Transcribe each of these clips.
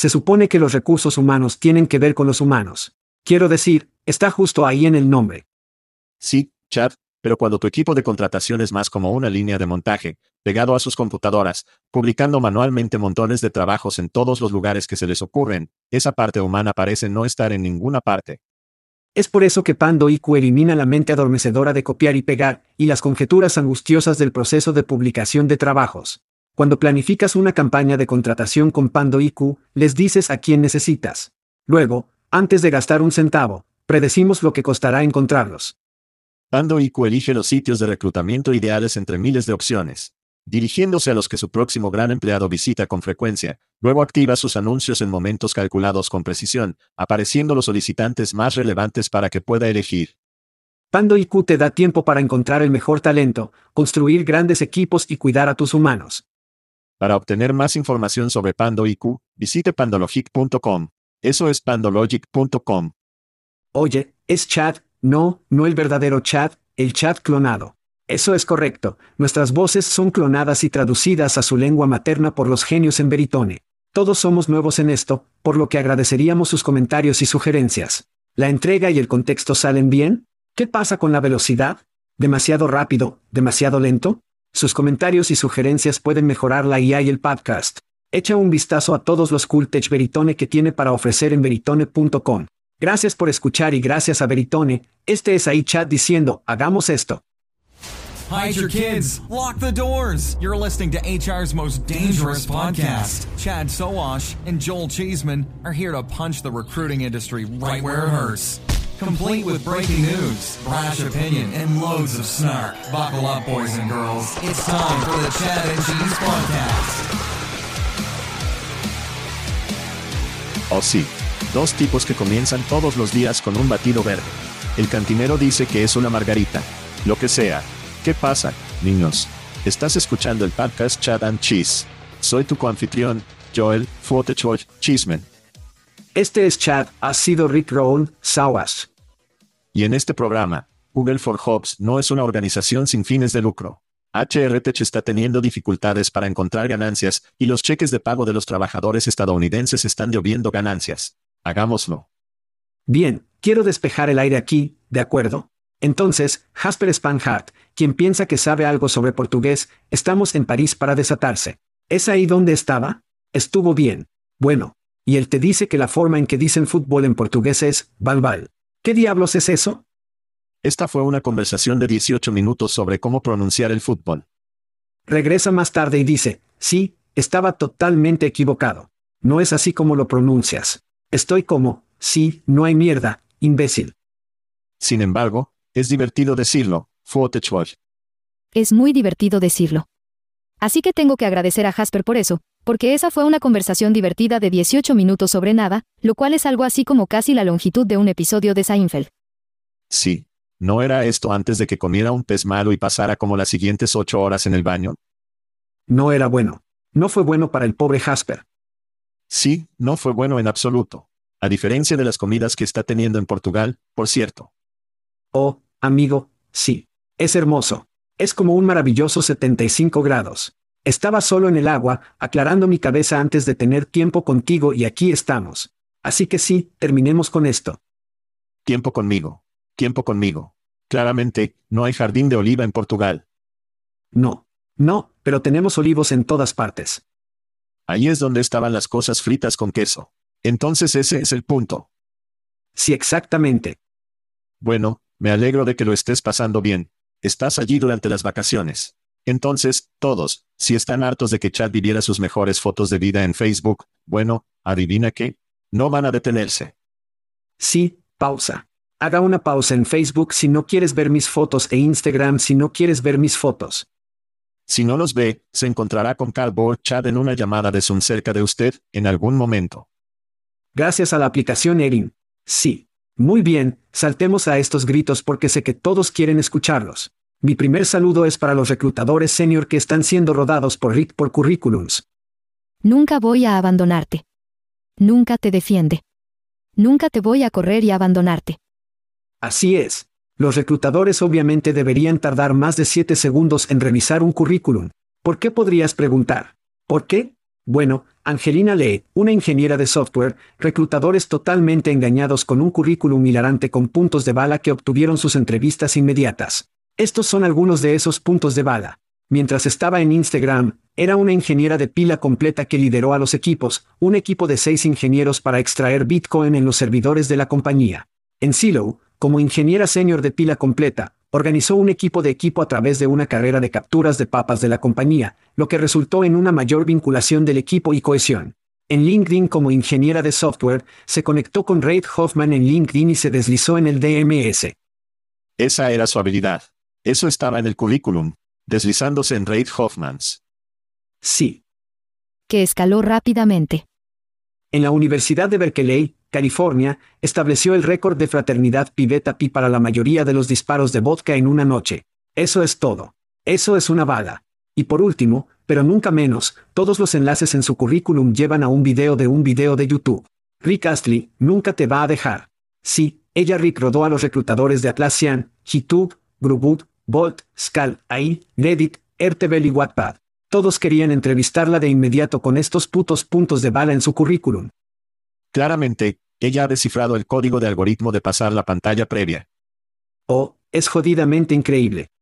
Se supone que los recursos humanos tienen que ver con los humanos. Quiero decir, está justo ahí en el nombre. Sí, Chad, pero cuando tu equipo de contratación es más como una línea de montaje, pegado a sus computadoras, publicando manualmente montones de trabajos en todos los lugares que se les ocurren, esa parte humana parece no estar en ninguna parte. Es por eso que Pando IQ elimina la mente adormecedora de copiar y pegar, y las conjeturas angustiosas del proceso de publicación de trabajos. Cuando planificas una campaña de contratación con Pando IQ, les dices a quién necesitas. Luego, antes de gastar un centavo, predecimos lo que costará encontrarlos. Pando IQ elige los sitios de reclutamiento ideales entre miles de opciones dirigiéndose a los que su próximo gran empleado visita con frecuencia, luego activa sus anuncios en momentos calculados con precisión, apareciendo los solicitantes más relevantes para que pueda elegir. Pando IQ te da tiempo para encontrar el mejor talento, construir grandes equipos y cuidar a tus humanos. Para obtener más información sobre Pando IQ, visite pandologic.com. Eso es pandologic.com. Oye, es chat, no, no el verdadero chat, el chat clonado. Eso es correcto, nuestras voces son clonadas y traducidas a su lengua materna por los genios en Veritone. Todos somos nuevos en esto, por lo que agradeceríamos sus comentarios y sugerencias. ¿La entrega y el contexto salen bien? ¿Qué pasa con la velocidad? ¿Demasiado rápido? ¿Demasiado lento? Sus comentarios y sugerencias pueden mejorar la IA y el podcast. Echa un vistazo a todos los cool tech Veritone que tiene para ofrecer en veritone.com. Gracias por escuchar y gracias a Veritone, este es ahí chat diciendo, hagamos esto. Hide your kids. Lock the doors. You're listening to HR's most dangerous podcast. Chad Soash and Joel Cheeseman are here to punch the recruiting industry right where it hurts. Complete with breaking news, brash opinion, and loads of snark. Buckle up, boys and girls. It's time for the Chad and Cheese Podcast. Oh sí. Dos tipos que comienzan todos los días con un batido verde. El cantinero dice que es una margarita. Lo que sea, ¿Qué pasa, niños? Estás escuchando el podcast Chad and Cheese. Soy tu coanfitrión, Joel Fuotechoy Cheeseman. Este es Chad, ha sido Rick Rowan, Sawas. Y en este programa, Google for Jobs no es una organización sin fines de lucro. HRTech está teniendo dificultades para encontrar ganancias, y los cheques de pago de los trabajadores estadounidenses están lloviendo ganancias. Hagámoslo. Bien, quiero despejar el aire aquí, ¿de acuerdo? Entonces, Jasper Spanhart, quien piensa que sabe algo sobre portugués, estamos en París para desatarse. ¿Es ahí donde estaba? Estuvo bien. Bueno. Y él te dice que la forma en que dicen fútbol en portugués es, balbal. ¿Qué diablos es eso? Esta fue una conversación de 18 minutos sobre cómo pronunciar el fútbol. Regresa más tarde y dice, sí, estaba totalmente equivocado. No es así como lo pronuncias. Estoy como, sí, no hay mierda, imbécil. Sin embargo, es divertido decirlo, Es muy divertido decirlo. Así que tengo que agradecer a Jasper por eso, porque esa fue una conversación divertida de 18 minutos sobre nada, lo cual es algo así como casi la longitud de un episodio de Seinfeld. Sí. ¿No era esto antes de que comiera un pez malo y pasara como las siguientes ocho horas en el baño? No era bueno. No fue bueno para el pobre Jasper. Sí, no fue bueno en absoluto. A diferencia de las comidas que está teniendo en Portugal, por cierto. Oh, amigo, sí. Es hermoso. Es como un maravilloso 75 grados. Estaba solo en el agua, aclarando mi cabeza antes de tener tiempo contigo y aquí estamos. Así que sí, terminemos con esto. Tiempo conmigo. Tiempo conmigo. Claramente, no hay jardín de oliva en Portugal. No. No, pero tenemos olivos en todas partes. Ahí es donde estaban las cosas fritas con queso. Entonces ese es el punto. Sí, exactamente. Bueno, me alegro de que lo estés pasando bien. Estás allí durante las vacaciones. Entonces, todos, si están hartos de que Chad viviera sus mejores fotos de vida en Facebook, bueno, adivina qué, no van a detenerse. Sí, pausa. Haga una pausa en Facebook si no quieres ver mis fotos e Instagram si no quieres ver mis fotos. Si no los ve, se encontrará con Calvo Chad en una llamada de Zoom cerca de usted, en algún momento. Gracias a la aplicación Erin. Sí. Muy bien, saltemos a estos gritos porque sé que todos quieren escucharlos. Mi primer saludo es para los reclutadores senior que están siendo rodados por Rick por currículums. Nunca voy a abandonarte. Nunca te defiende. Nunca te voy a correr y abandonarte. Así es. Los reclutadores obviamente deberían tardar más de 7 segundos en revisar un currículum. ¿Por qué podrías preguntar? ¿Por qué? Bueno, Angelina Lee, una ingeniera de software, reclutadores totalmente engañados con un currículum hilarante con puntos de bala que obtuvieron sus entrevistas inmediatas. Estos son algunos de esos puntos de bala. Mientras estaba en Instagram, era una ingeniera de pila completa que lideró a los equipos, un equipo de seis ingenieros para extraer Bitcoin en los servidores de la compañía. En Silo, como ingeniera senior de pila completa, organizó un equipo de equipo a través de una carrera de capturas de papas de la compañía, lo que resultó en una mayor vinculación del equipo y cohesión. En LinkedIn como ingeniera de software, se conectó con Reid Hoffman en LinkedIn y se deslizó en el DMS. Esa era su habilidad. Eso estaba en el currículum, deslizándose en Reid Hoffmans. Sí. Que escaló rápidamente. En la Universidad de Berkeley, California, estableció el récord de fraternidad Pi Beta Pi para la mayoría de los disparos de vodka en una noche. Eso es todo. Eso es una bala. Y por último, pero nunca menos, todos los enlaces en su currículum llevan a un video de un video de YouTube. Rick Astley, nunca te va a dejar. Sí, ella Rick rodó a los reclutadores de Atlassian, YouTube, Grubud, Bolt, Scal, AI, Reddit, Ertebel y Wattpad. Todos querían entrevistarla de inmediato con estos putos puntos de bala en su currículum. Claramente, ella ha descifrado el código de algoritmo de pasar la pantalla previa. Oh, es jodidamente increíble.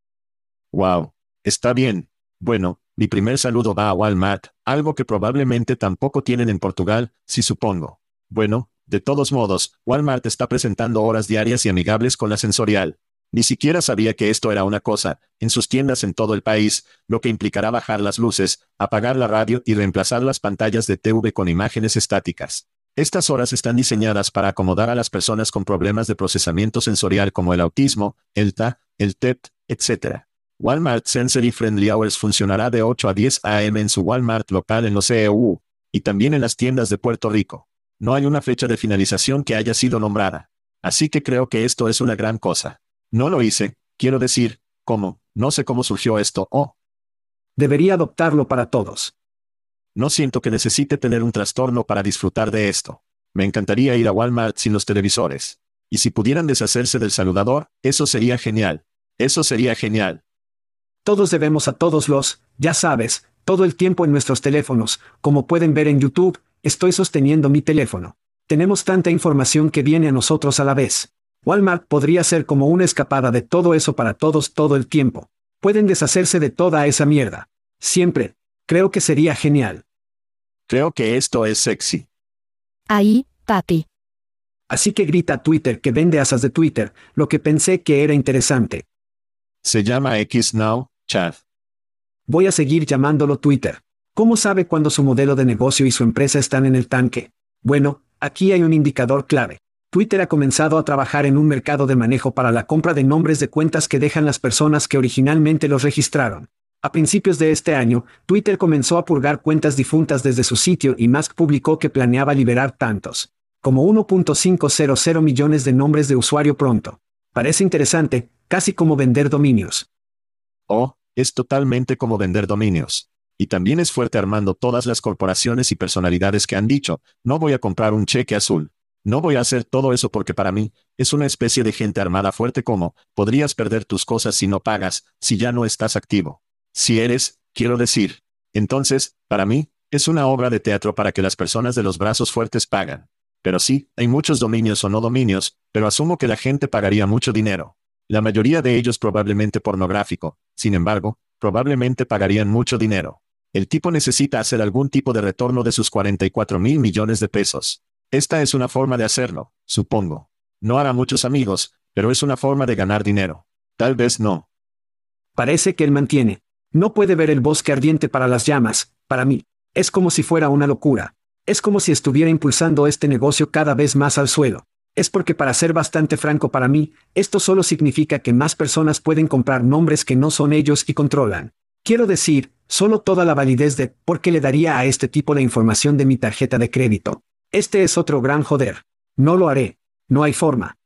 Wow. Está bien. Bueno, mi primer saludo va a Walmart, algo que probablemente tampoco tienen en Portugal, si supongo. Bueno, de todos modos, Walmart está presentando horas diarias y amigables con la sensorial. Ni siquiera sabía que esto era una cosa, en sus tiendas en todo el país, lo que implicará bajar las luces, apagar la radio y reemplazar las pantallas de TV con imágenes estáticas. Estas horas están diseñadas para acomodar a las personas con problemas de procesamiento sensorial como el autismo, el TA, el TET, etc. Walmart Sensory Friendly Hours funcionará de 8 a 10 a.m. en su Walmart local en los EU, y también en las tiendas de Puerto Rico. No hay una fecha de finalización que haya sido nombrada. Así que creo que esto es una gran cosa. No lo hice, quiero decir, ¿cómo? No sé cómo surgió esto, oh. Debería adoptarlo para todos. No siento que necesite tener un trastorno para disfrutar de esto. Me encantaría ir a Walmart sin los televisores. Y si pudieran deshacerse del saludador, eso sería genial. Eso sería genial. Todos debemos a todos los, ya sabes, todo el tiempo en nuestros teléfonos, como pueden ver en YouTube, estoy sosteniendo mi teléfono. Tenemos tanta información que viene a nosotros a la vez. Walmart podría ser como una escapada de todo eso para todos todo el tiempo. Pueden deshacerse de toda esa mierda. Siempre. Creo que sería genial. Creo que esto es sexy. Ahí, papi. Así que grita a Twitter que vende asas de Twitter, lo que pensé que era interesante. Se llama X Now, Chad. Voy a seguir llamándolo Twitter. ¿Cómo sabe cuándo su modelo de negocio y su empresa están en el tanque? Bueno, aquí hay un indicador clave. Twitter ha comenzado a trabajar en un mercado de manejo para la compra de nombres de cuentas que dejan las personas que originalmente los registraron. A principios de este año, Twitter comenzó a purgar cuentas difuntas desde su sitio y Musk publicó que planeaba liberar tantos como 1.500 millones de nombres de usuario pronto. Parece interesante, casi como vender dominios. Oh, es totalmente como vender dominios. Y también es fuerte armando todas las corporaciones y personalidades que han dicho, no voy a comprar un cheque azul. No voy a hacer todo eso porque para mí, es una especie de gente armada fuerte como, podrías perder tus cosas si no pagas, si ya no estás activo. Si eres, quiero decir. Entonces, para mí, es una obra de teatro para que las personas de los brazos fuertes pagan. Pero sí, hay muchos dominios o no dominios, pero asumo que la gente pagaría mucho dinero. La mayoría de ellos probablemente pornográfico, sin embargo, probablemente pagarían mucho dinero. El tipo necesita hacer algún tipo de retorno de sus 44 mil millones de pesos. Esta es una forma de hacerlo, supongo. No hará muchos amigos, pero es una forma de ganar dinero. Tal vez no. Parece que él mantiene. No puede ver el bosque ardiente para las llamas, para mí. Es como si fuera una locura. Es como si estuviera impulsando este negocio cada vez más al suelo. Es porque para ser bastante franco para mí, esto solo significa que más personas pueden comprar nombres que no son ellos y controlan. Quiero decir, solo toda la validez de por qué le daría a este tipo la información de mi tarjeta de crédito. Este es otro gran joder. No lo haré. No hay forma.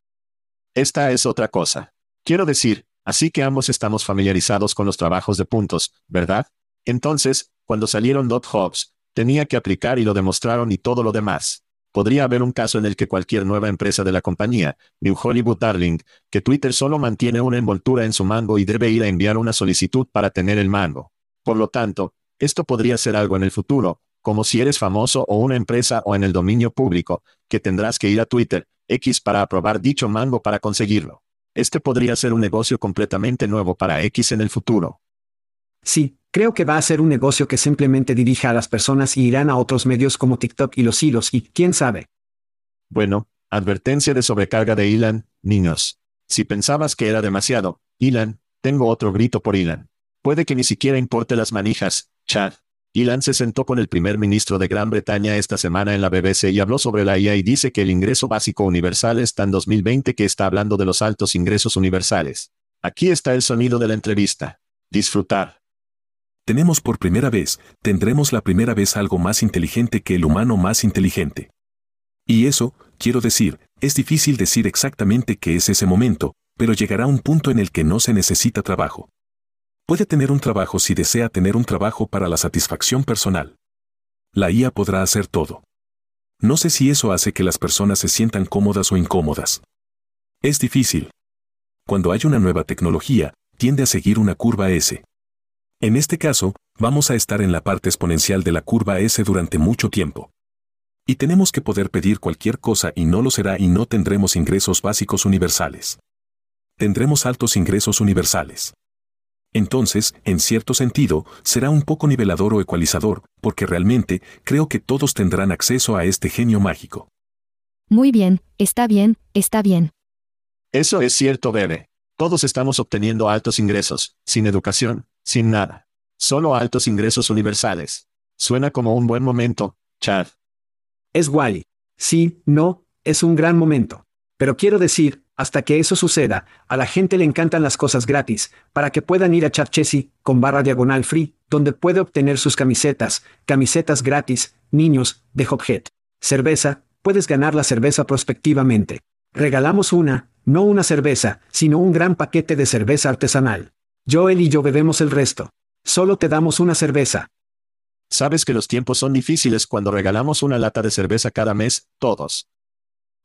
Esta es otra cosa. Quiero decir, así que ambos estamos familiarizados con los trabajos de puntos, ¿verdad? Entonces, cuando salieron dot hubs, tenía que aplicar y lo demostraron y todo lo demás. Podría haber un caso en el que cualquier nueva empresa de la compañía, New Hollywood Darling, que Twitter solo mantiene una envoltura en su mango y debe ir a enviar una solicitud para tener el mango. Por lo tanto, esto podría ser algo en el futuro, como si eres famoso o una empresa o en el dominio público, que tendrás que ir a Twitter, X para aprobar dicho mango para conseguirlo. Este podría ser un negocio completamente nuevo para X en el futuro. Sí, creo que va a ser un negocio que simplemente dirija a las personas y irán a otros medios como TikTok y los hilos y quién sabe. Bueno, advertencia de sobrecarga de Elon, niños. Si pensabas que era demasiado, Elon, tengo otro grito por Elon. Puede que ni siquiera importe las manijas, Chad. Elon se sentó con el primer ministro de Gran Bretaña esta semana en la BBC y habló sobre la IA y dice que el ingreso básico universal está en 2020 que está hablando de los altos ingresos universales. Aquí está el sonido de la entrevista. Disfrutar. Tenemos por primera vez, tendremos la primera vez algo más inteligente que el humano más inteligente. Y eso, quiero decir, es difícil decir exactamente qué es ese momento, pero llegará un punto en el que no se necesita trabajo. Puede tener un trabajo si desea tener un trabajo para la satisfacción personal. La IA podrá hacer todo. No sé si eso hace que las personas se sientan cómodas o incómodas. Es difícil. Cuando hay una nueva tecnología, tiende a seguir una curva S. En este caso, vamos a estar en la parte exponencial de la curva S durante mucho tiempo. Y tenemos que poder pedir cualquier cosa y no lo será y no tendremos ingresos básicos universales. Tendremos altos ingresos universales entonces, en cierto sentido, será un poco nivelador o ecualizador, porque realmente creo que todos tendrán acceso a este genio mágico. Muy bien, está bien, está bien. Eso es cierto, bebé. Todos estamos obteniendo altos ingresos, sin educación, sin nada. Solo altos ingresos universales. Suena como un buen momento, Chad. Es guay. Sí, no, es un gran momento. Pero quiero decir, hasta que eso suceda, a la gente le encantan las cosas gratis, para que puedan ir a Chessy, con barra diagonal free, donde puede obtener sus camisetas, camisetas gratis, niños, de Hophead. Cerveza, puedes ganar la cerveza prospectivamente. Regalamos una, no una cerveza, sino un gran paquete de cerveza artesanal. Joel y yo bebemos el resto. Solo te damos una cerveza. Sabes que los tiempos son difíciles cuando regalamos una lata de cerveza cada mes, todos.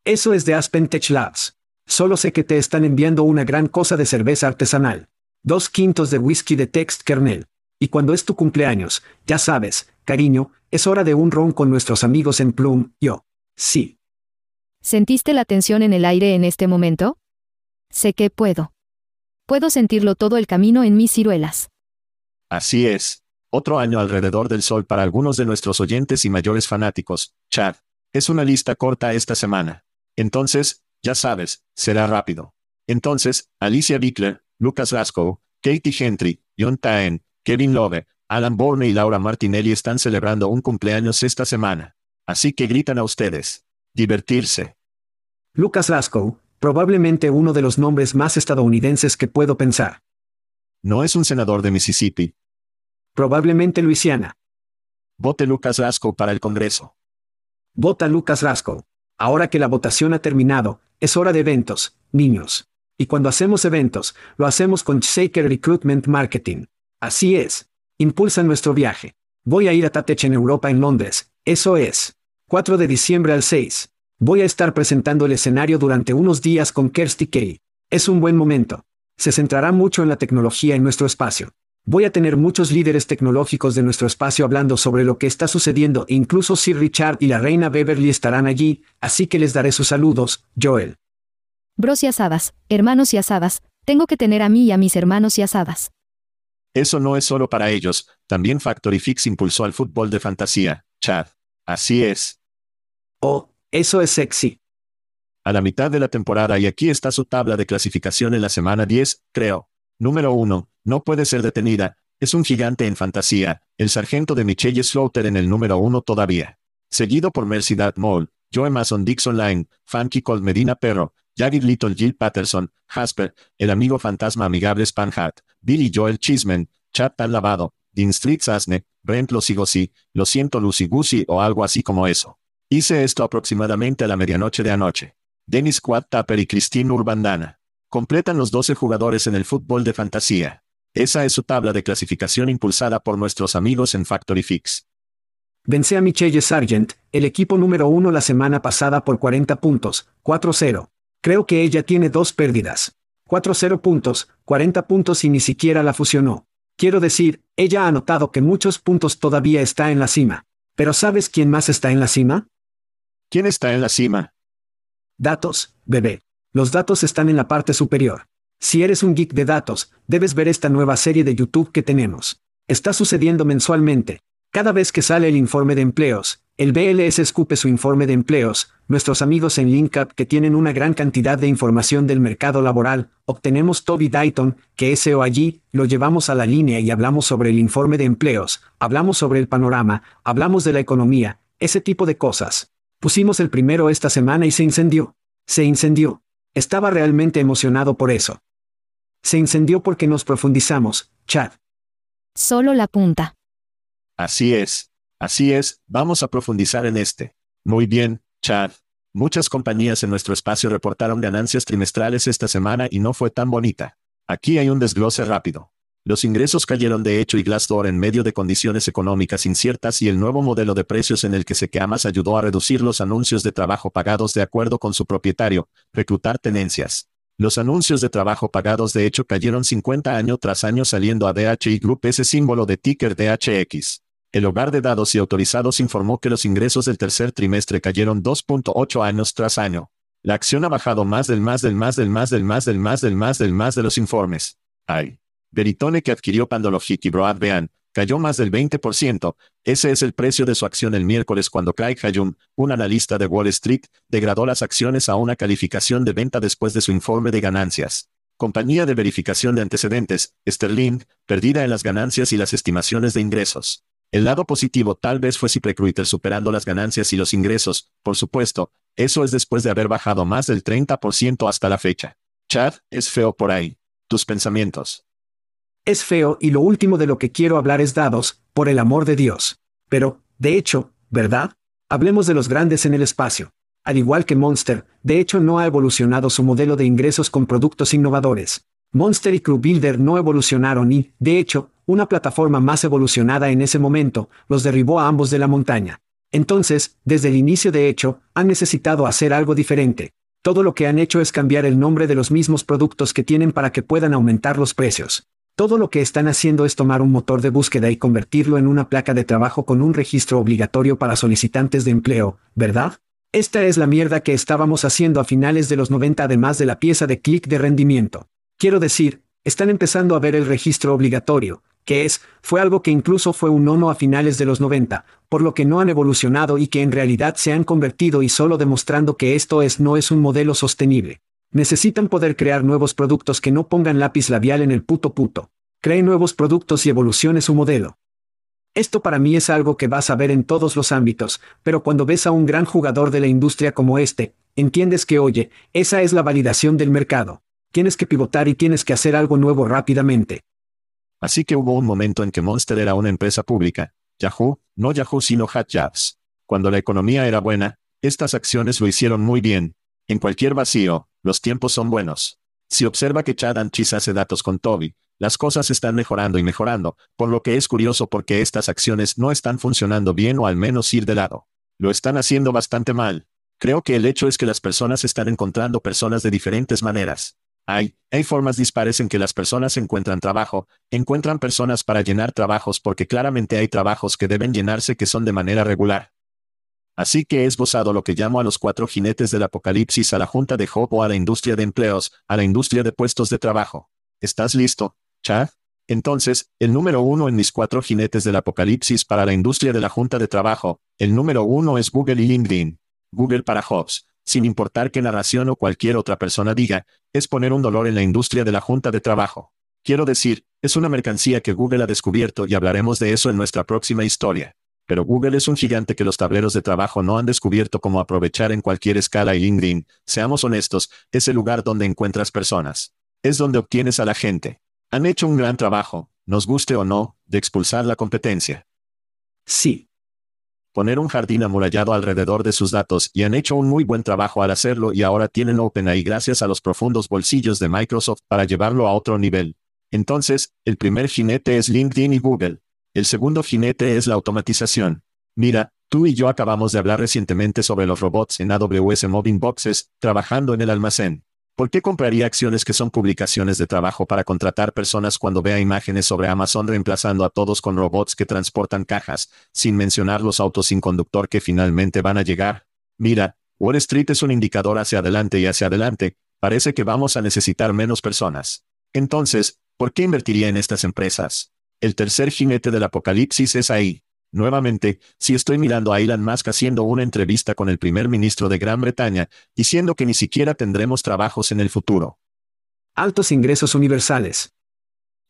Eso es de Aspen Tech Labs. Solo sé que te están enviando una gran cosa de cerveza artesanal. Dos quintos de whisky de Text Kernel. Y cuando es tu cumpleaños, ya sabes, cariño, es hora de un ron con nuestros amigos en Plum, yo. Sí. ¿Sentiste la tensión en el aire en este momento? Sé que puedo. Puedo sentirlo todo el camino en mis ciruelas. Así es. Otro año alrededor del sol para algunos de nuestros oyentes y mayores fanáticos, Chad. Es una lista corta esta semana. Entonces, ya sabes, será rápido. Entonces, Alicia Bickler, Lucas Rasco, Katie Gentry, John Taen, Kevin Love, Alan Bourne y Laura Martinelli están celebrando un cumpleaños esta semana. Así que gritan a ustedes. Divertirse. Lucas Rasco, probablemente uno de los nombres más estadounidenses que puedo pensar. No es un senador de Mississippi. Probablemente Luisiana. Vote Lucas Rasco para el Congreso. Vota Lucas Rasco. Ahora que la votación ha terminado, es hora de eventos, niños. Y cuando hacemos eventos, lo hacemos con Shaker Recruitment Marketing. Así es. Impulsa nuestro viaje. Voy a ir a Tatech en Europa en Londres. Eso es. 4 de diciembre al 6. Voy a estar presentando el escenario durante unos días con Kirsty Kay. Es un buen momento. Se centrará mucho en la tecnología en nuestro espacio. Voy a tener muchos líderes tecnológicos de nuestro espacio hablando sobre lo que está sucediendo e incluso Sir Richard y la reina Beverly estarán allí, así que les daré sus saludos, Joel. Bros y asadas, hermanos y asadas, tengo que tener a mí y a mis hermanos y asadas. Eso no es solo para ellos, también Factory Fix impulsó al fútbol de fantasía, Chad. Así es. Oh, eso es sexy. A la mitad de la temporada y aquí está su tabla de clasificación en la semana 10, creo. Número 1, no puede ser detenida, es un gigante en fantasía, el sargento de Michelle Slaughter en el número 1 todavía. Seguido por Mercy Mole, Joe Mason Dixon Line, Funky Cold Medina Perro, Jagged Little Jill Patterson, Jasper, el amigo fantasma amigable Spanhat, Billy Joel Chisman, Chad Tan Lavado, Dean Street Sasne, Brent Losigosi, Lo siento Lucy Goosey o algo así como eso. Hice esto aproximadamente a la medianoche de anoche. Dennis Quad Tapper y Christine Urbandana. Completan los 12 jugadores en el fútbol de fantasía. Esa es su tabla de clasificación impulsada por nuestros amigos en Factory Fix. Vence a Michelle Sargent, el equipo número uno la semana pasada por 40 puntos, 4-0. Creo que ella tiene dos pérdidas. 4-0 puntos, 40 puntos y ni siquiera la fusionó. Quiero decir, ella ha notado que muchos puntos todavía está en la cima. Pero ¿sabes quién más está en la cima? ¿Quién está en la cima? Datos, bebé. Los datos están en la parte superior. Si eres un geek de datos, debes ver esta nueva serie de YouTube que tenemos. Está sucediendo mensualmente. Cada vez que sale el informe de empleos, el BLS escupe su informe de empleos, nuestros amigos en LinkUp que tienen una gran cantidad de información del mercado laboral, obtenemos Toby Dayton, que es SEO allí, lo llevamos a la línea y hablamos sobre el informe de empleos, hablamos sobre el panorama, hablamos de la economía, ese tipo de cosas. Pusimos el primero esta semana y se incendió. Se incendió. Estaba realmente emocionado por eso. Se incendió porque nos profundizamos, Chad. Solo la punta. Así es. Así es, vamos a profundizar en este. Muy bien, Chad. Muchas compañías en nuestro espacio reportaron ganancias trimestrales esta semana y no fue tan bonita. Aquí hay un desglose rápido. Los ingresos cayeron de hecho y Glassdoor en medio de condiciones económicas inciertas y el nuevo modelo de precios en el que Sequeamas ayudó a reducir los anuncios de trabajo pagados de acuerdo con su propietario, reclutar tenencias. Los anuncios de trabajo pagados de hecho cayeron 50 año tras año saliendo a DHI Group ese símbolo de ticker DHX. El hogar de dados y autorizados informó que los ingresos del tercer trimestre cayeron 2.8 años tras año. La acción ha bajado más del más del más del más del más del más del más de los informes. Ay. Veritone que adquirió Pandologic y Broadband, cayó más del 20%. Ese es el precio de su acción el miércoles cuando Craig Hayum, un analista de Wall Street, degradó las acciones a una calificación de venta después de su informe de ganancias. Compañía de verificación de antecedentes, Sterling, perdida en las ganancias y las estimaciones de ingresos. El lado positivo tal vez fue ZipRecruiter superando las ganancias y los ingresos, por supuesto, eso es después de haber bajado más del 30% hasta la fecha. Chad, es feo por ahí. Tus pensamientos. Es feo y lo último de lo que quiero hablar es dados, por el amor de Dios. Pero, de hecho, ¿verdad? Hablemos de los grandes en el espacio. Al igual que Monster, de hecho no ha evolucionado su modelo de ingresos con productos innovadores. Monster y Crew Builder no evolucionaron y, de hecho, una plataforma más evolucionada en ese momento, los derribó a ambos de la montaña. Entonces, desde el inicio de hecho, han necesitado hacer algo diferente. Todo lo que han hecho es cambiar el nombre de los mismos productos que tienen para que puedan aumentar los precios. Todo lo que están haciendo es tomar un motor de búsqueda y convertirlo en una placa de trabajo con un registro obligatorio para solicitantes de empleo, ¿verdad? Esta es la mierda que estábamos haciendo a finales de los 90 además de la pieza de clic de rendimiento. Quiero decir, están empezando a ver el registro obligatorio, que es, fue algo que incluso fue un nono a finales de los 90, por lo que no han evolucionado y que en realidad se han convertido y solo demostrando que esto es no es un modelo sostenible. Necesitan poder crear nuevos productos que no pongan lápiz labial en el puto puto. Creen nuevos productos y evolucione su modelo. Esto para mí es algo que vas a ver en todos los ámbitos, pero cuando ves a un gran jugador de la industria como este, entiendes que oye, esa es la validación del mercado. Tienes que pivotar y tienes que hacer algo nuevo rápidamente. Así que hubo un momento en que Monster era una empresa pública. Yahoo, no Yahoo sino HotJobs. Cuando la economía era buena, estas acciones lo hicieron muy bien. En cualquier vacío, los tiempos son buenos. Si observa que Chad Anchis hace datos con Toby, las cosas están mejorando y mejorando, por lo que es curioso porque estas acciones no están funcionando bien o al menos ir de lado. Lo están haciendo bastante mal. Creo que el hecho es que las personas están encontrando personas de diferentes maneras. Hay, hay formas dispares en que las personas encuentran trabajo, encuentran personas para llenar trabajos porque claramente hay trabajos que deben llenarse que son de manera regular. Así que he esbozado lo que llamo a los cuatro jinetes del apocalipsis a la junta de Job o a la industria de empleos, a la industria de puestos de trabajo. ¿Estás listo, Chad? Entonces, el número uno en mis cuatro jinetes del apocalipsis para la industria de la junta de trabajo, el número uno es Google y LinkedIn. Google para Jobs sin importar qué narración o cualquier otra persona diga, es poner un dolor en la industria de la junta de trabajo. Quiero decir, es una mercancía que Google ha descubierto y hablaremos de eso en nuestra próxima historia. Pero Google es un gigante que los tableros de trabajo no han descubierto cómo aprovechar en cualquier escala y LinkedIn, seamos honestos, es el lugar donde encuentras personas. Es donde obtienes a la gente. Han hecho un gran trabajo, nos guste o no, de expulsar la competencia. Sí, poner un jardín amurallado alrededor de sus datos y han hecho un muy buen trabajo al hacerlo y ahora tienen OpenAI gracias a los profundos bolsillos de Microsoft para llevarlo a otro nivel. Entonces, el primer jinete es LinkedIn y Google. El segundo jinete es la automatización. Mira, tú y yo acabamos de hablar recientemente sobre los robots en AWS Moving Boxes, trabajando en el almacén. ¿Por qué compraría acciones que son publicaciones de trabajo para contratar personas cuando vea imágenes sobre Amazon reemplazando a todos con robots que transportan cajas, sin mencionar los autos sin conductor que finalmente van a llegar? Mira, Wall Street es un indicador hacia adelante y hacia adelante, parece que vamos a necesitar menos personas. Entonces, ¿por qué invertiría en estas empresas? El tercer jinete del apocalipsis es ahí. Nuevamente, si estoy mirando a Elon Musk haciendo una entrevista con el primer ministro de Gran Bretaña, diciendo que ni siquiera tendremos trabajos en el futuro. Altos ingresos universales.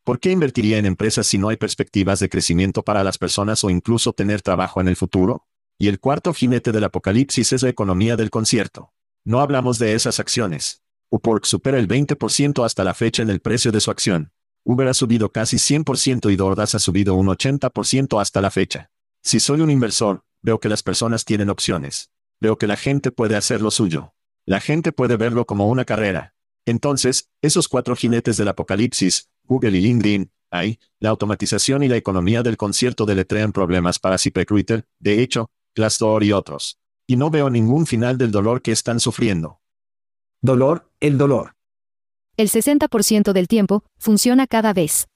¿Por qué invertiría en empresas si no hay perspectivas de crecimiento para las personas o incluso tener trabajo en el futuro? Y el cuarto jinete del apocalipsis es la economía del concierto. No hablamos de esas acciones. Upwork supera el 20% hasta la fecha en el precio de su acción. Uber ha subido casi 100% y DoorDash ha subido un 80% hasta la fecha. Si soy un inversor, veo que las personas tienen opciones. Veo que la gente puede hacer lo suyo. La gente puede verlo como una carrera. Entonces, esos cuatro jinetes del apocalipsis, Google y LinkedIn, hay, la automatización y la economía del concierto deletrean problemas para ZipRecruiter, de hecho, Glassdoor y otros. Y no veo ningún final del dolor que están sufriendo. Dolor, el dolor el 60% del tiempo, funciona cada vez.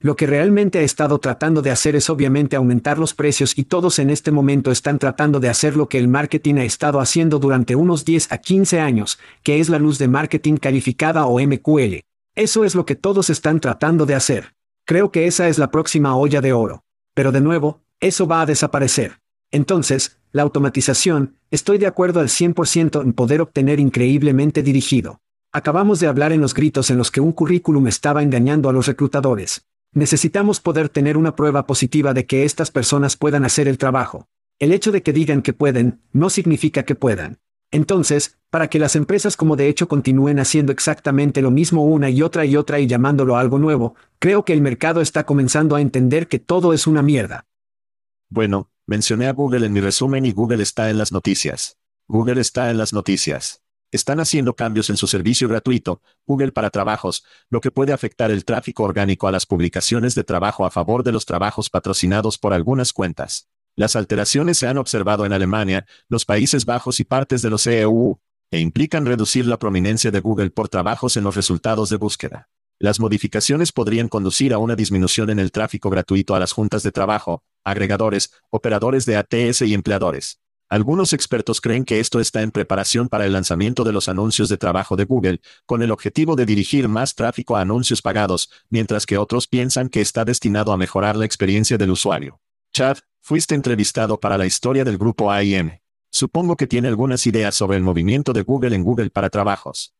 Lo que realmente ha estado tratando de hacer es obviamente aumentar los precios y todos en este momento están tratando de hacer lo que el marketing ha estado haciendo durante unos 10 a 15 años, que es la luz de marketing calificada o MQL. Eso es lo que todos están tratando de hacer. Creo que esa es la próxima olla de oro. Pero de nuevo, eso va a desaparecer. Entonces, la automatización, estoy de acuerdo al 100% en poder obtener increíblemente dirigido. Acabamos de hablar en los gritos en los que un currículum estaba engañando a los reclutadores. Necesitamos poder tener una prueba positiva de que estas personas puedan hacer el trabajo. El hecho de que digan que pueden, no significa que puedan. Entonces, para que las empresas como de hecho continúen haciendo exactamente lo mismo una y otra y otra y llamándolo algo nuevo, creo que el mercado está comenzando a entender que todo es una mierda. Bueno, mencioné a Google en mi resumen y Google está en las noticias. Google está en las noticias. Están haciendo cambios en su servicio gratuito, Google para Trabajos, lo que puede afectar el tráfico orgánico a las publicaciones de trabajo a favor de los trabajos patrocinados por algunas cuentas. Las alteraciones se han observado en Alemania, los Países Bajos y partes de los EU, e implican reducir la prominencia de Google por trabajos en los resultados de búsqueda. Las modificaciones podrían conducir a una disminución en el tráfico gratuito a las juntas de trabajo, agregadores, operadores de ATS y empleadores. Algunos expertos creen que esto está en preparación para el lanzamiento de los anuncios de trabajo de Google, con el objetivo de dirigir más tráfico a anuncios pagados, mientras que otros piensan que está destinado a mejorar la experiencia del usuario. Chad, fuiste entrevistado para la historia del grupo AIM. Supongo que tiene algunas ideas sobre el movimiento de Google en Google para trabajos.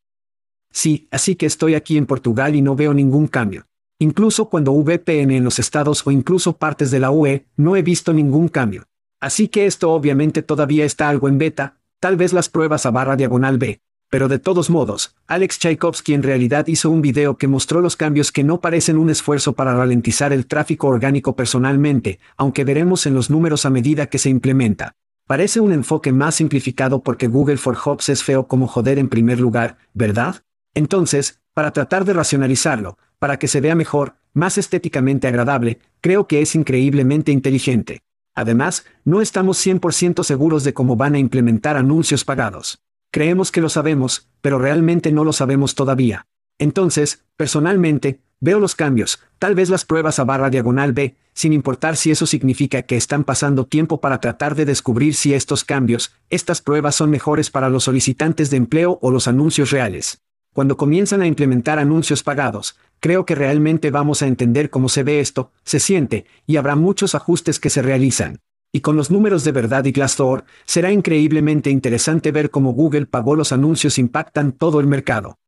Sí, así que estoy aquí en Portugal y no veo ningún cambio. Incluso cuando VPN en los estados o incluso partes de la UE, no he visto ningún cambio. Así que esto obviamente todavía está algo en beta, tal vez las pruebas a barra diagonal B. Pero de todos modos, Alex Tchaikovsky en realidad hizo un video que mostró los cambios que no parecen un esfuerzo para ralentizar el tráfico orgánico personalmente, aunque veremos en los números a medida que se implementa. Parece un enfoque más simplificado porque Google for Jobs es feo como joder en primer lugar, ¿verdad? Entonces, para tratar de racionalizarlo, para que se vea mejor, más estéticamente agradable, creo que es increíblemente inteligente. Además, no estamos 100% seguros de cómo van a implementar anuncios pagados. Creemos que lo sabemos, pero realmente no lo sabemos todavía. Entonces, personalmente, veo los cambios, tal vez las pruebas a barra diagonal B, sin importar si eso significa que están pasando tiempo para tratar de descubrir si estos cambios, estas pruebas son mejores para los solicitantes de empleo o los anuncios reales. Cuando comienzan a implementar anuncios pagados, Creo que realmente vamos a entender cómo se ve esto, se siente, y habrá muchos ajustes que se realizan. Y con los números de verdad y Glassdoor, será increíblemente interesante ver cómo Google pagó los anuncios impactan todo el mercado.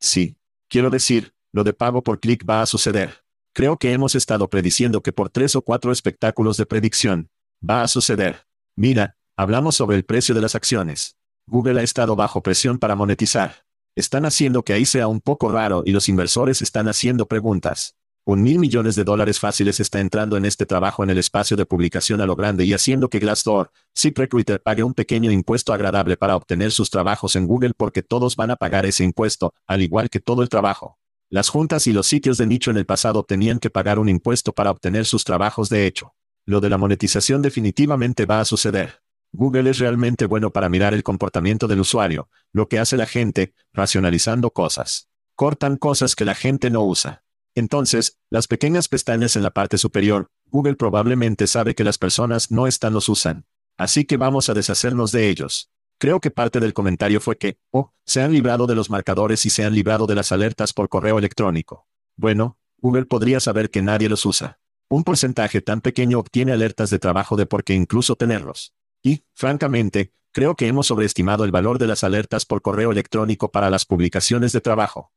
Sí. Quiero decir, lo de pago por clic va a suceder. Creo que hemos estado prediciendo que por tres o cuatro espectáculos de predicción, va a suceder. Mira, hablamos sobre el precio de las acciones. Google ha estado bajo presión para monetizar. Están haciendo que ahí sea un poco raro y los inversores están haciendo preguntas. Un mil millones de dólares fáciles está entrando en este trabajo en el espacio de publicación a lo grande y haciendo que Glassdoor, ZipRecruiter pague un pequeño impuesto agradable para obtener sus trabajos en Google porque todos van a pagar ese impuesto, al igual que todo el trabajo. Las juntas y los sitios de nicho en el pasado tenían que pagar un impuesto para obtener sus trabajos de hecho. Lo de la monetización definitivamente va a suceder. Google es realmente bueno para mirar el comportamiento del usuario, lo que hace la gente, racionalizando cosas. Cortan cosas que la gente no usa. Entonces, las pequeñas pestañas en la parte superior, Google probablemente sabe que las personas no están los usan. Así que vamos a deshacernos de ellos. Creo que parte del comentario fue que, oh, se han librado de los marcadores y se han librado de las alertas por correo electrónico. Bueno, Google podría saber que nadie los usa. Un porcentaje tan pequeño obtiene alertas de trabajo de por qué incluso tenerlos. Y, francamente, creo que hemos sobreestimado el valor de las alertas por correo electrónico para las publicaciones de trabajo.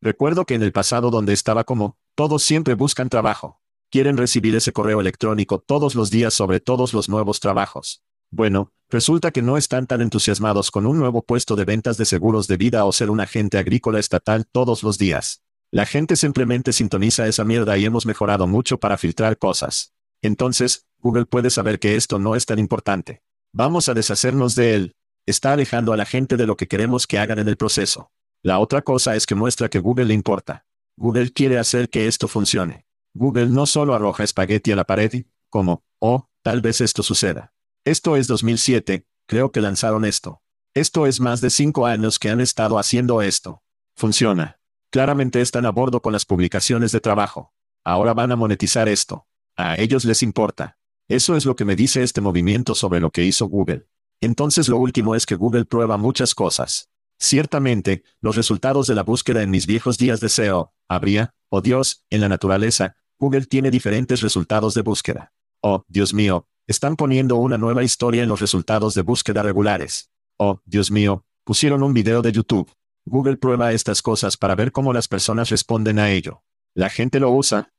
Recuerdo que en el pasado donde estaba como, todos siempre buscan trabajo. Quieren recibir ese correo electrónico todos los días sobre todos los nuevos trabajos. Bueno, resulta que no están tan entusiasmados con un nuevo puesto de ventas de seguros de vida o ser un agente agrícola estatal todos los días. La gente simplemente sintoniza esa mierda y hemos mejorado mucho para filtrar cosas. Entonces, Google puede saber que esto no es tan importante. Vamos a deshacernos de él. Está alejando a la gente de lo que queremos que hagan en el proceso. La otra cosa es que muestra que Google le importa. Google quiere hacer que esto funcione. Google no solo arroja espagueti a la pared como, oh, tal vez esto suceda. Esto es 2007, creo que lanzaron esto. Esto es más de cinco años que han estado haciendo esto. Funciona. Claramente están a bordo con las publicaciones de trabajo. Ahora van a monetizar esto. A ellos les importa. Eso es lo que me dice este movimiento sobre lo que hizo Google. Entonces lo último es que Google prueba muchas cosas. Ciertamente, los resultados de la búsqueda en mis viejos días de SEO, habría, oh Dios, en la naturaleza, Google tiene diferentes resultados de búsqueda. Oh, Dios mío, están poniendo una nueva historia en los resultados de búsqueda regulares. Oh, Dios mío, pusieron un video de YouTube. Google prueba estas cosas para ver cómo las personas responden a ello. La gente lo usa.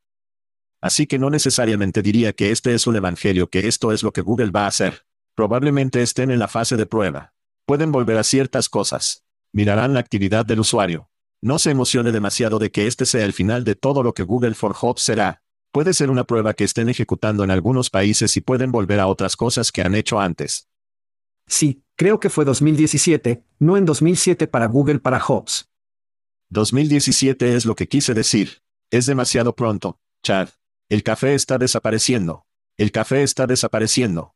Así que no necesariamente diría que este es un evangelio, que esto es lo que Google va a hacer. Probablemente estén en la fase de prueba. Pueden volver a ciertas cosas. Mirarán la actividad del usuario. No se emocione demasiado de que este sea el final de todo lo que Google for Jobs será. Puede ser una prueba que estén ejecutando en algunos países y pueden volver a otras cosas que han hecho antes. Sí, creo que fue 2017, no en 2007 para Google para Jobs. 2017 es lo que quise decir. Es demasiado pronto, Chad. El café está desapareciendo. El café está desapareciendo.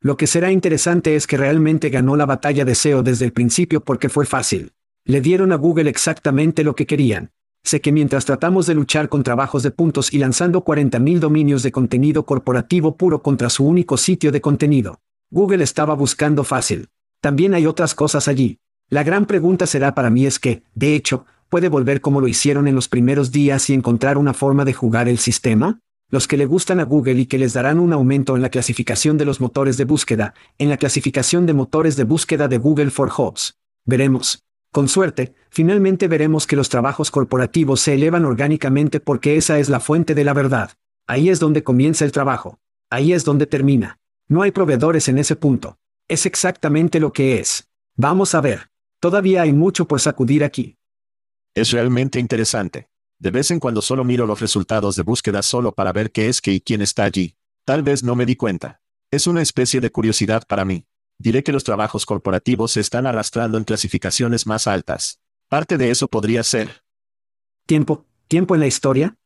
Lo que será interesante es que realmente ganó la batalla de SEO desde el principio porque fue fácil. Le dieron a Google exactamente lo que querían. Sé que mientras tratamos de luchar con trabajos de puntos y lanzando 40.000 dominios de contenido corporativo puro contra su único sitio de contenido, Google estaba buscando fácil. También hay otras cosas allí. La gran pregunta será para mí es que, de hecho, ¿puede volver como lo hicieron en los primeros días y encontrar una forma de jugar el sistema? los que le gustan a Google y que les darán un aumento en la clasificación de los motores de búsqueda, en la clasificación de motores de búsqueda de Google for Jobs. Veremos. Con suerte, finalmente veremos que los trabajos corporativos se elevan orgánicamente porque esa es la fuente de la verdad. Ahí es donde comienza el trabajo. Ahí es donde termina. No hay proveedores en ese punto. Es exactamente lo que es. Vamos a ver. Todavía hay mucho por sacudir aquí. Es realmente interesante. De vez en cuando solo miro los resultados de búsqueda solo para ver qué es que y quién está allí. Tal vez no me di cuenta. Es una especie de curiosidad para mí. Diré que los trabajos corporativos se están arrastrando en clasificaciones más altas. Parte de eso podría ser. ¿Tiempo? ¿Tiempo en la historia?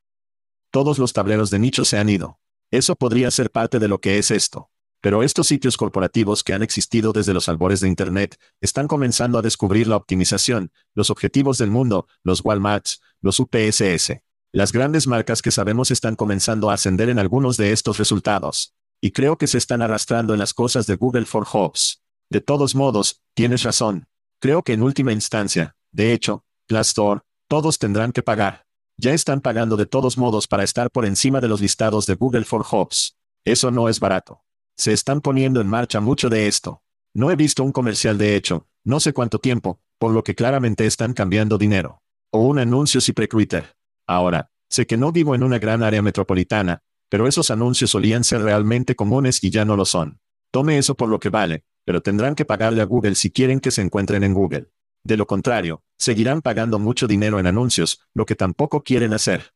Todos los tableros de nicho se han ido. Eso podría ser parte de lo que es esto. Pero estos sitios corporativos que han existido desde los albores de Internet, están comenzando a descubrir la optimización, los objetivos del mundo, los Walmarts, los UPSS. Las grandes marcas que sabemos están comenzando a ascender en algunos de estos resultados. Y creo que se están arrastrando en las cosas de Google for Jobs. De todos modos, tienes razón. Creo que en última instancia, de hecho, Glassdoor, todos tendrán que pagar. Ya están pagando de todos modos para estar por encima de los listados de Google for Jobs. Eso no es barato. Se están poniendo en marcha mucho de esto. No he visto un comercial de hecho, no sé cuánto tiempo, por lo que claramente están cambiando dinero. O un anuncio Twitter. Ahora, sé que no vivo en una gran área metropolitana, pero esos anuncios solían ser realmente comunes y ya no lo son. Tome eso por lo que vale, pero tendrán que pagarle a Google si quieren que se encuentren en Google. De lo contrario, seguirán pagando mucho dinero en anuncios, lo que tampoco quieren hacer.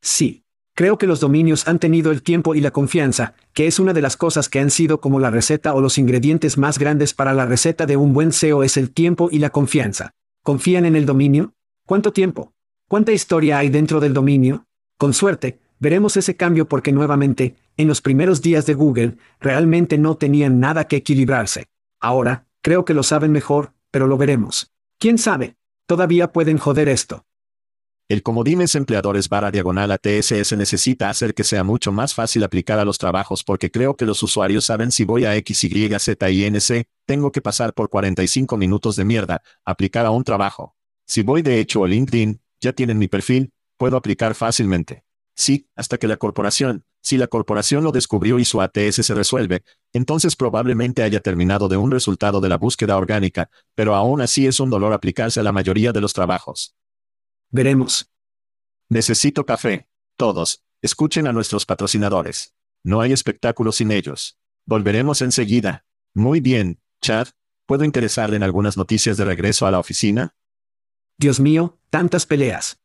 Sí, Creo que los dominios han tenido el tiempo y la confianza, que es una de las cosas que han sido como la receta o los ingredientes más grandes para la receta de un buen SEO es el tiempo y la confianza. ¿Confían en el dominio? ¿Cuánto tiempo? ¿Cuánta historia hay dentro del dominio? Con suerte, veremos ese cambio porque nuevamente, En los primeros días de Google, realmente no tenían nada que equilibrarse. Ahora, creo que lo saben mejor, pero lo veremos. ¿Quién sabe? Todavía pueden joder esto. El comodines empleadores barra diagonal ATSS necesita hacer que sea mucho más fácil aplicar a los trabajos porque creo que los usuarios saben si voy a X, Y, Z y NC, tengo que pasar por 45 minutos de mierda, aplicar a un trabajo. Si voy de hecho a LinkedIn, ya tienen mi perfil, puedo aplicar fácilmente. Sí, hasta que la corporación, si la corporación lo descubrió y su ATS se resuelve, entonces probablemente haya terminado de un resultado de la búsqueda orgánica, pero aún así es un dolor aplicarse a la mayoría de los trabajos. Veremos. Necesito café. Todos, escuchen a nuestros patrocinadores. No hay espectáculo sin ellos. Volveremos enseguida. Muy bien, Chad. ¿Puedo interesarle en algunas noticias de regreso a la oficina? Dios mío, tantas peleas.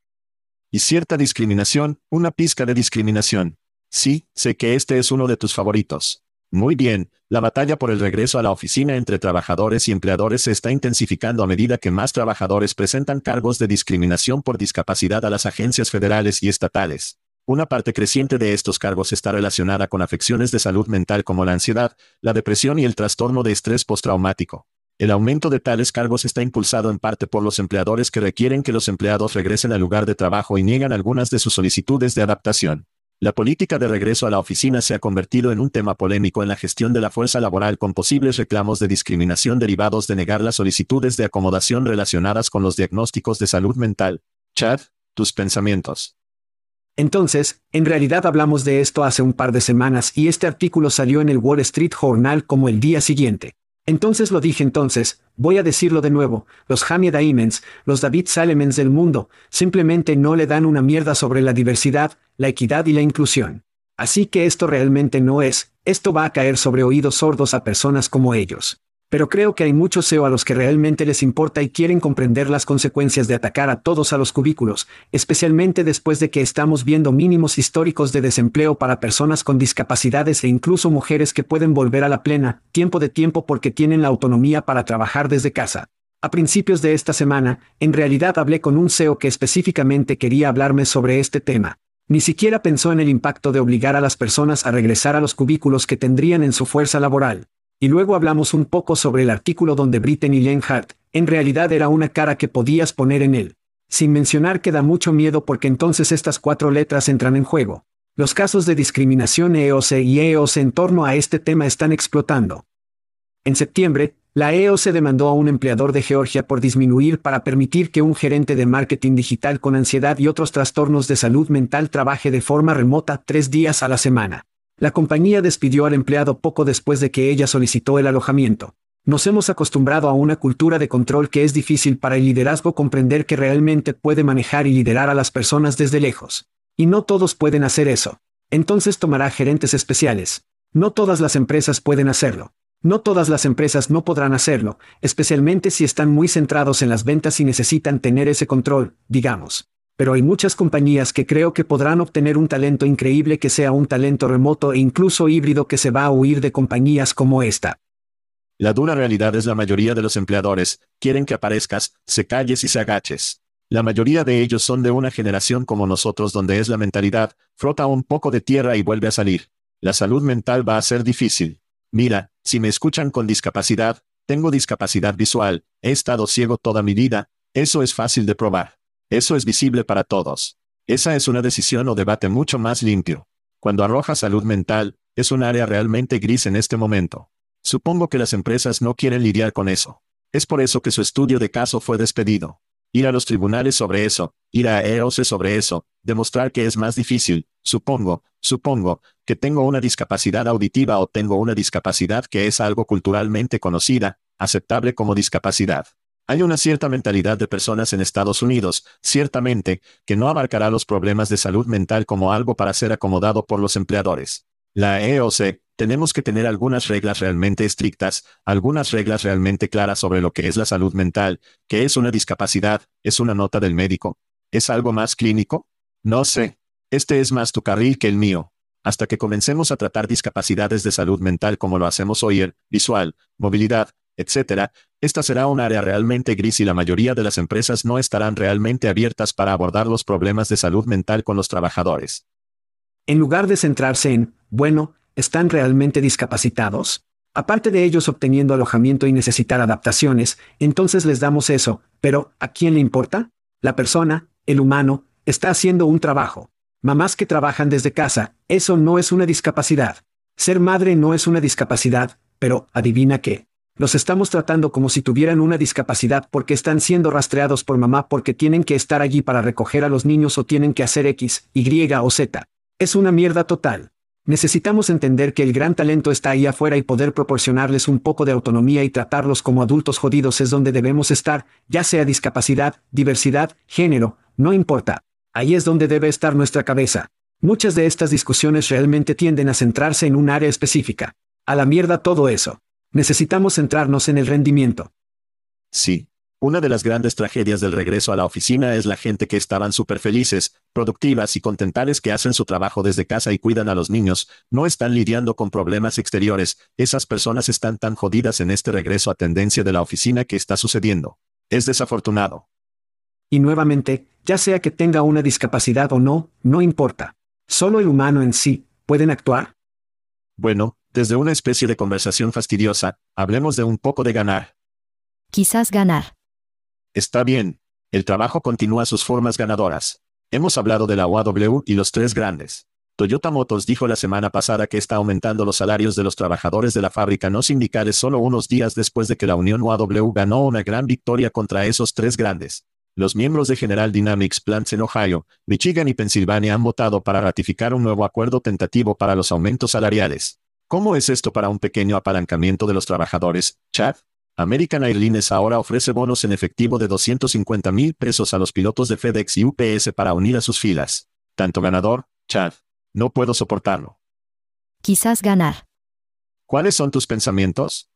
Y cierta discriminación, una pizca de discriminación. Sí, sé que este es uno de tus favoritos. Muy bien, la batalla por el regreso a la oficina entre trabajadores y empleadores se está intensificando a medida que más trabajadores presentan cargos de discriminación por discapacidad a las agencias federales y estatales. Una parte creciente de estos cargos está relacionada con afecciones de salud mental como la ansiedad, la depresión y el trastorno de estrés postraumático. El aumento de tales cargos está impulsado en parte por los empleadores que requieren que los empleados regresen al lugar de trabajo y niegan algunas de sus solicitudes de adaptación. La política de regreso a la oficina se ha convertido en un tema polémico en la gestión de la fuerza laboral con posibles reclamos de discriminación derivados de negar las solicitudes de acomodación relacionadas con los diagnósticos de salud mental. Chad, tus pensamientos. Entonces, en realidad hablamos de esto hace un par de semanas y este artículo salió en el Wall Street Journal como el día siguiente. Entonces lo dije entonces, voy a decirlo de nuevo, los Hamid Aimens, los David Salemens del mundo, simplemente no le dan una mierda sobre la diversidad, la equidad y la inclusión. Así que esto realmente no es, esto va a caer sobre oídos sordos a personas como ellos. Pero creo que hay muchos SEO a los que realmente les importa y quieren comprender las consecuencias de atacar a todos a los cubículos, especialmente después de que estamos viendo mínimos históricos de desempleo para personas con discapacidades e incluso mujeres que pueden volver a la plena, tiempo de tiempo porque tienen la autonomía para trabajar desde casa. A principios de esta semana, en realidad hablé con un SEO que específicamente quería hablarme sobre este tema. Ni siquiera pensó en el impacto de obligar a las personas a regresar a los cubículos que tendrían en su fuerza laboral. Y luego hablamos un poco sobre el artículo donde Brittany Lenhart, en realidad era una cara que podías poner en él. Sin mencionar que da mucho miedo porque entonces estas cuatro letras entran en juego. Los casos de discriminación EOC y EOC en torno a este tema están explotando. En septiembre, la EOC demandó a un empleador de Georgia por disminuir para permitir que un gerente de marketing digital con ansiedad y otros trastornos de salud mental trabaje de forma remota tres días a la semana. La compañía despidió al empleado poco después de que ella solicitó el alojamiento. Nos hemos acostumbrado a una cultura de control que es difícil para el liderazgo comprender que realmente puede manejar y liderar a las personas desde lejos. Y no todos pueden hacer eso. Entonces tomará gerentes especiales. No todas las empresas pueden hacerlo. No todas las empresas no podrán hacerlo, especialmente si están muy centrados en las ventas y necesitan tener ese control, digamos pero hay muchas compañías que creo que podrán obtener un talento increíble que sea un talento remoto e incluso híbrido que se va a huir de compañías como esta. La dura realidad es la mayoría de los empleadores, quieren que aparezcas, se calles y se agaches. La mayoría de ellos son de una generación como nosotros donde es la mentalidad, frota un poco de tierra y vuelve a salir. La salud mental va a ser difícil. Mira, si me escuchan con discapacidad, tengo discapacidad visual, he estado ciego toda mi vida, eso es fácil de probar. Eso es visible para todos. Esa es una decisión o debate mucho más limpio. Cuando arroja salud mental, es un área realmente gris en este momento. Supongo que las empresas no quieren lidiar con eso. Es por eso que su estudio de caso fue despedido. Ir a los tribunales sobre eso, ir a EOC sobre eso, demostrar que es más difícil, supongo, supongo, que tengo una discapacidad auditiva o tengo una discapacidad que es algo culturalmente conocida, aceptable como discapacidad. Hay una cierta mentalidad de personas en Estados Unidos, ciertamente, que no abarcará los problemas de salud mental como algo para ser acomodado por los empleadores. La EOC, tenemos que tener algunas reglas realmente estrictas, algunas reglas realmente claras sobre lo que es la salud mental, que es una discapacidad, es una nota del médico. ¿Es algo más clínico? No sé. Este es más tu carril que el mío. Hasta que comencemos a tratar discapacidades de salud mental como lo hacemos hoy, visual, movilidad, etc., esta será un área realmente gris y la mayoría de las empresas no estarán realmente abiertas para abordar los problemas de salud mental con los trabajadores. En lugar de centrarse en, bueno, ¿están realmente discapacitados? Aparte de ellos obteniendo alojamiento y necesitar adaptaciones, entonces les damos eso, pero ¿a quién le importa? La persona, el humano, está haciendo un trabajo. Mamás que trabajan desde casa, eso no es una discapacidad. Ser madre no es una discapacidad, pero adivina qué. Los estamos tratando como si tuvieran una discapacidad porque están siendo rastreados por mamá porque tienen que estar allí para recoger a los niños o tienen que hacer X, Y o Z. Es una mierda total. Necesitamos entender que el gran talento está ahí afuera y poder proporcionarles un poco de autonomía y tratarlos como adultos jodidos es donde debemos estar, ya sea discapacidad, diversidad, género, no importa. Ahí es donde debe estar nuestra cabeza. Muchas de estas discusiones realmente tienden a centrarse en un área específica. A la mierda todo eso. Necesitamos centrarnos en el rendimiento. Sí, una de las grandes tragedias del regreso a la oficina es la gente que estaban súper felices, productivas y contentales que hacen su trabajo desde casa y cuidan a los niños, no están lidiando con problemas exteriores, esas personas están tan jodidas en este regreso a tendencia de la oficina que está sucediendo. Es desafortunado. Y nuevamente, ya sea que tenga una discapacidad o no, no importa. Solo el humano en sí, ¿pueden actuar? Bueno, desde una especie de conversación fastidiosa, hablemos de un poco de ganar. Quizás ganar. Está bien. El trabajo continúa sus formas ganadoras. Hemos hablado de la UAW y los tres grandes. Toyota Motors dijo la semana pasada que está aumentando los salarios de los trabajadores de la fábrica no sindicales solo unos días después de que la Unión UAW ganó una gran victoria contra esos tres grandes. Los miembros de General Dynamics Plants en Ohio, Michigan y Pensilvania han votado para ratificar un nuevo acuerdo tentativo para los aumentos salariales. ¿Cómo es esto para un pequeño apalancamiento de los trabajadores, Chad? American Airlines ahora ofrece bonos en efectivo de 250 mil pesos a los pilotos de FedEx y UPS para unir a sus filas. Tanto ganador, Chad. No puedo soportarlo. Quizás ganar. ¿Cuáles son tus pensamientos?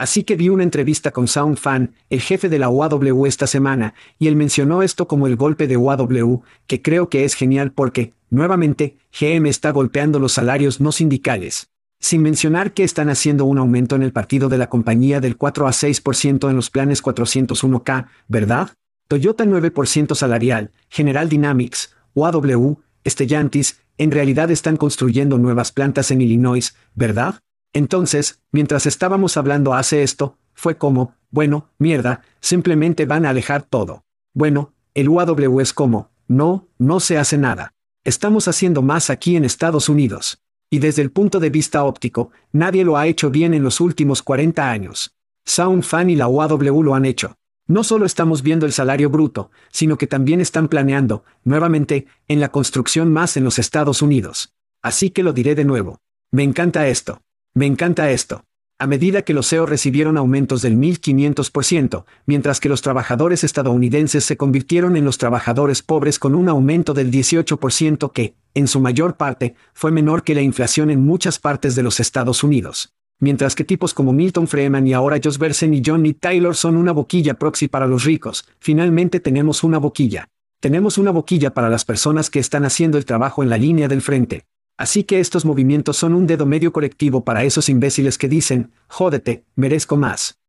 Así que vi una entrevista con Sound Fan, el jefe de la UAW esta semana, y él mencionó esto como el golpe de UAW, que creo que es genial porque, nuevamente, GM está golpeando los salarios no sindicales. Sin mencionar que están haciendo un aumento en el partido de la compañía del 4 a 6% en los planes 401k, ¿verdad? Toyota 9% salarial, General Dynamics, UAW, Stellantis, en realidad están construyendo nuevas plantas en Illinois, ¿verdad? Entonces, mientras estábamos hablando hace esto, fue como, bueno, mierda, simplemente van a alejar todo. Bueno, el UAW es como, no, no se hace nada. Estamos haciendo más aquí en Estados Unidos. Y desde el punto de vista óptico, nadie lo ha hecho bien en los últimos 40 años. SoundFan y la UAW lo han hecho. No solo estamos viendo el salario bruto, sino que también están planeando, nuevamente, en la construcción más en los Estados Unidos. Así que lo diré de nuevo. Me encanta esto. Me encanta esto a medida que los CEO recibieron aumentos del 1500%, mientras que los trabajadores estadounidenses se convirtieron en los trabajadores pobres con un aumento del 18% que, en su mayor parte, fue menor que la inflación en muchas partes de los Estados Unidos. Mientras que tipos como Milton Freeman y ahora Josh Bersen y Johnny Taylor son una boquilla proxy para los ricos, finalmente tenemos una boquilla. Tenemos una boquilla para las personas que están haciendo el trabajo en la línea del frente. Así que estos movimientos son un dedo medio colectivo para esos imbéciles que dicen, jódete, merezco más.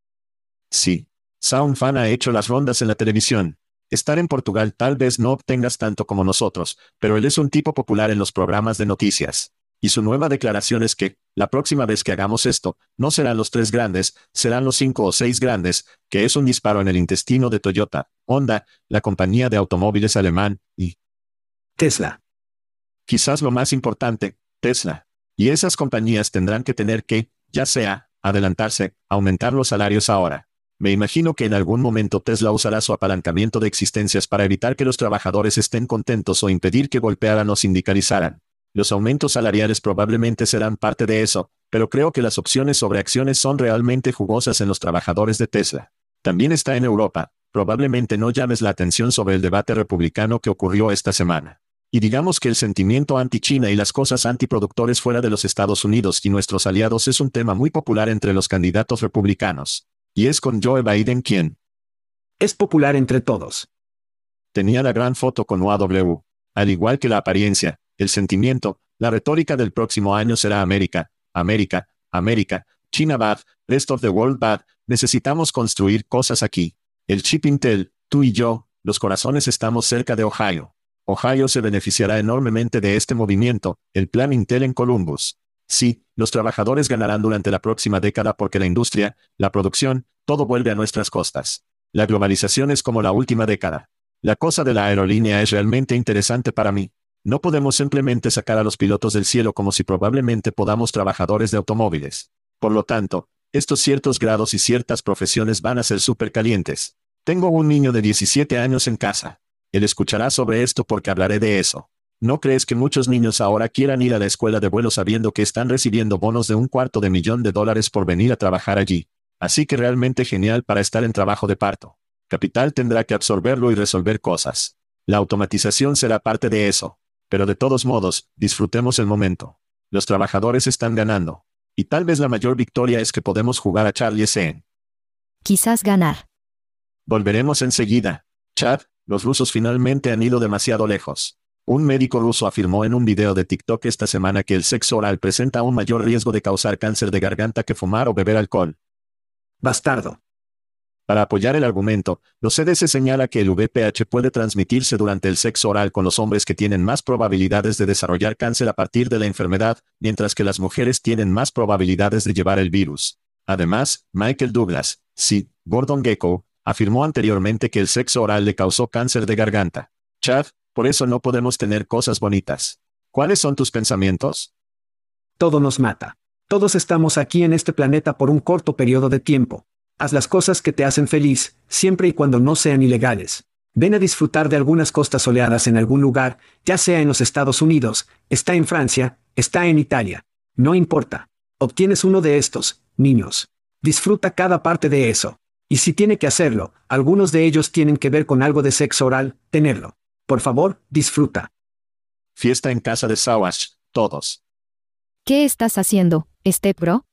Sí. Sound Fan ha hecho las rondas en la televisión. Estar en Portugal tal vez no obtengas tanto como nosotros, pero él es un tipo popular en los programas de noticias. Y su nueva declaración es que, la próxima vez que hagamos esto, no serán los tres grandes, serán los cinco o seis grandes, que es un disparo en el intestino de Toyota, Honda, la compañía de automóviles alemán, y Tesla. Quizás lo más importante, Tesla. Y esas compañías tendrán que tener que, ya sea, adelantarse, aumentar los salarios ahora. Me imagino que en algún momento Tesla usará su apalancamiento de existencias para evitar que los trabajadores estén contentos o impedir que golpearan o sindicalizaran. Los aumentos salariales probablemente serán parte de eso, pero creo que las opciones sobre acciones son realmente jugosas en los trabajadores de Tesla. También está en Europa. Probablemente no llames la atención sobre el debate republicano que ocurrió esta semana. Y digamos que el sentimiento anti-China y las cosas antiproductores fuera de los Estados Unidos y nuestros aliados es un tema muy popular entre los candidatos republicanos. Y es con Joe Biden quien es popular entre todos. Tenía la gran foto con UAW. Al igual que la apariencia, el sentimiento, la retórica del próximo año será América, América, América, China bad, rest of the world bad, necesitamos construir cosas aquí. El chip Intel, tú y yo, los corazones estamos cerca de Ohio. Ohio se beneficiará enormemente de este movimiento, el Plan Intel en Columbus. Sí, los trabajadores ganarán durante la próxima década porque la industria, la producción, todo vuelve a nuestras costas. La globalización es como la última década. La cosa de la aerolínea es realmente interesante para mí. No podemos simplemente sacar a los pilotos del cielo como si probablemente podamos trabajadores de automóviles. Por lo tanto, estos ciertos grados y ciertas profesiones van a ser súper calientes. Tengo un niño de 17 años en casa. Él escuchará sobre esto porque hablaré de eso. ¿No crees que muchos niños ahora quieran ir a la escuela de vuelo sabiendo que están recibiendo bonos de un cuarto de millón de dólares por venir a trabajar allí? Así que realmente genial para estar en trabajo de parto. Capital tendrá que absorberlo y resolver cosas. La automatización será parte de eso. Pero de todos modos, disfrutemos el momento. Los trabajadores están ganando. Y tal vez la mayor victoria es que podemos jugar a Charlie Sen. Quizás ganar. Volveremos enseguida. Chad, los rusos finalmente han ido demasiado lejos. Un médico ruso afirmó en un video de TikTok esta semana que el sexo oral presenta un mayor riesgo de causar cáncer de garganta que fumar o beber alcohol. Bastardo. Para apoyar el argumento, los CDC señala que el VPH puede transmitirse durante el sexo oral con los hombres que tienen más probabilidades de desarrollar cáncer a partir de la enfermedad, mientras que las mujeres tienen más probabilidades de llevar el virus. Además, Michael Douglas, sí, Gordon Gecko, afirmó anteriormente que el sexo oral le causó cáncer de garganta. Chad, por eso no podemos tener cosas bonitas. ¿Cuáles son tus pensamientos? Todo nos mata. Todos estamos aquí en este planeta por un corto periodo de tiempo. Haz las cosas que te hacen feliz, siempre y cuando no sean ilegales. Ven a disfrutar de algunas costas soleadas en algún lugar, ya sea en los Estados Unidos, está en Francia, está en Italia. No importa. Obtienes uno de estos, niños. Disfruta cada parte de eso. Y si tiene que hacerlo, algunos de ellos tienen que ver con algo de sexo oral, tenerlo. Por favor, disfruta. Fiesta en casa de Sawash, todos. ¿Qué estás haciendo, Step Bro?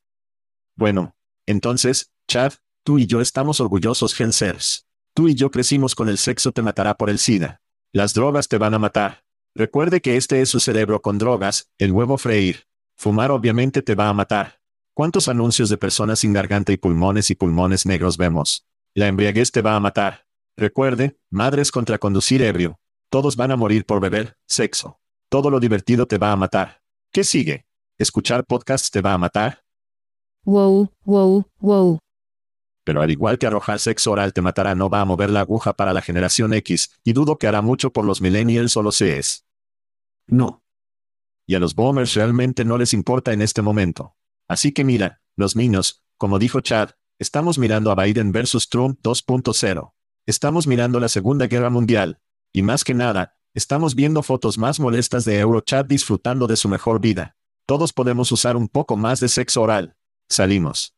Bueno, entonces, Chad, tú y yo estamos orgullosos Gensers. Tú y yo crecimos con el sexo te matará por el SIDA. Las drogas te van a matar. Recuerde que este es su cerebro con drogas, el huevo freír. Fumar obviamente te va a matar. ¿Cuántos anuncios de personas sin garganta y pulmones y pulmones negros vemos? La embriaguez te va a matar. Recuerde, madres contra conducir ebrio. Todos van a morir por beber, sexo. Todo lo divertido te va a matar. ¿Qué sigue? ¿Escuchar podcasts te va a matar? Wow, wow, wow. Pero al igual que arrojar sexo oral te matará, no va a mover la aguja para la generación X, y dudo que hará mucho por los millennials o los. No. Y a los boomers realmente no les importa en este momento. Así que mira, los niños, como dijo Chad, estamos mirando a Biden versus Trump 2.0. Estamos mirando la Segunda Guerra Mundial. Y más que nada, estamos viendo fotos más molestas de Eurochad disfrutando de su mejor vida. Todos podemos usar un poco más de sexo oral. Salimos.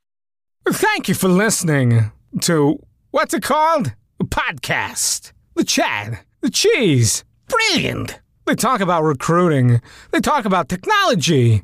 Thank you for listening to what's it called? A podcast. The Chad. The Cheese. Brilliant. They talk about recruiting. They talk about technology.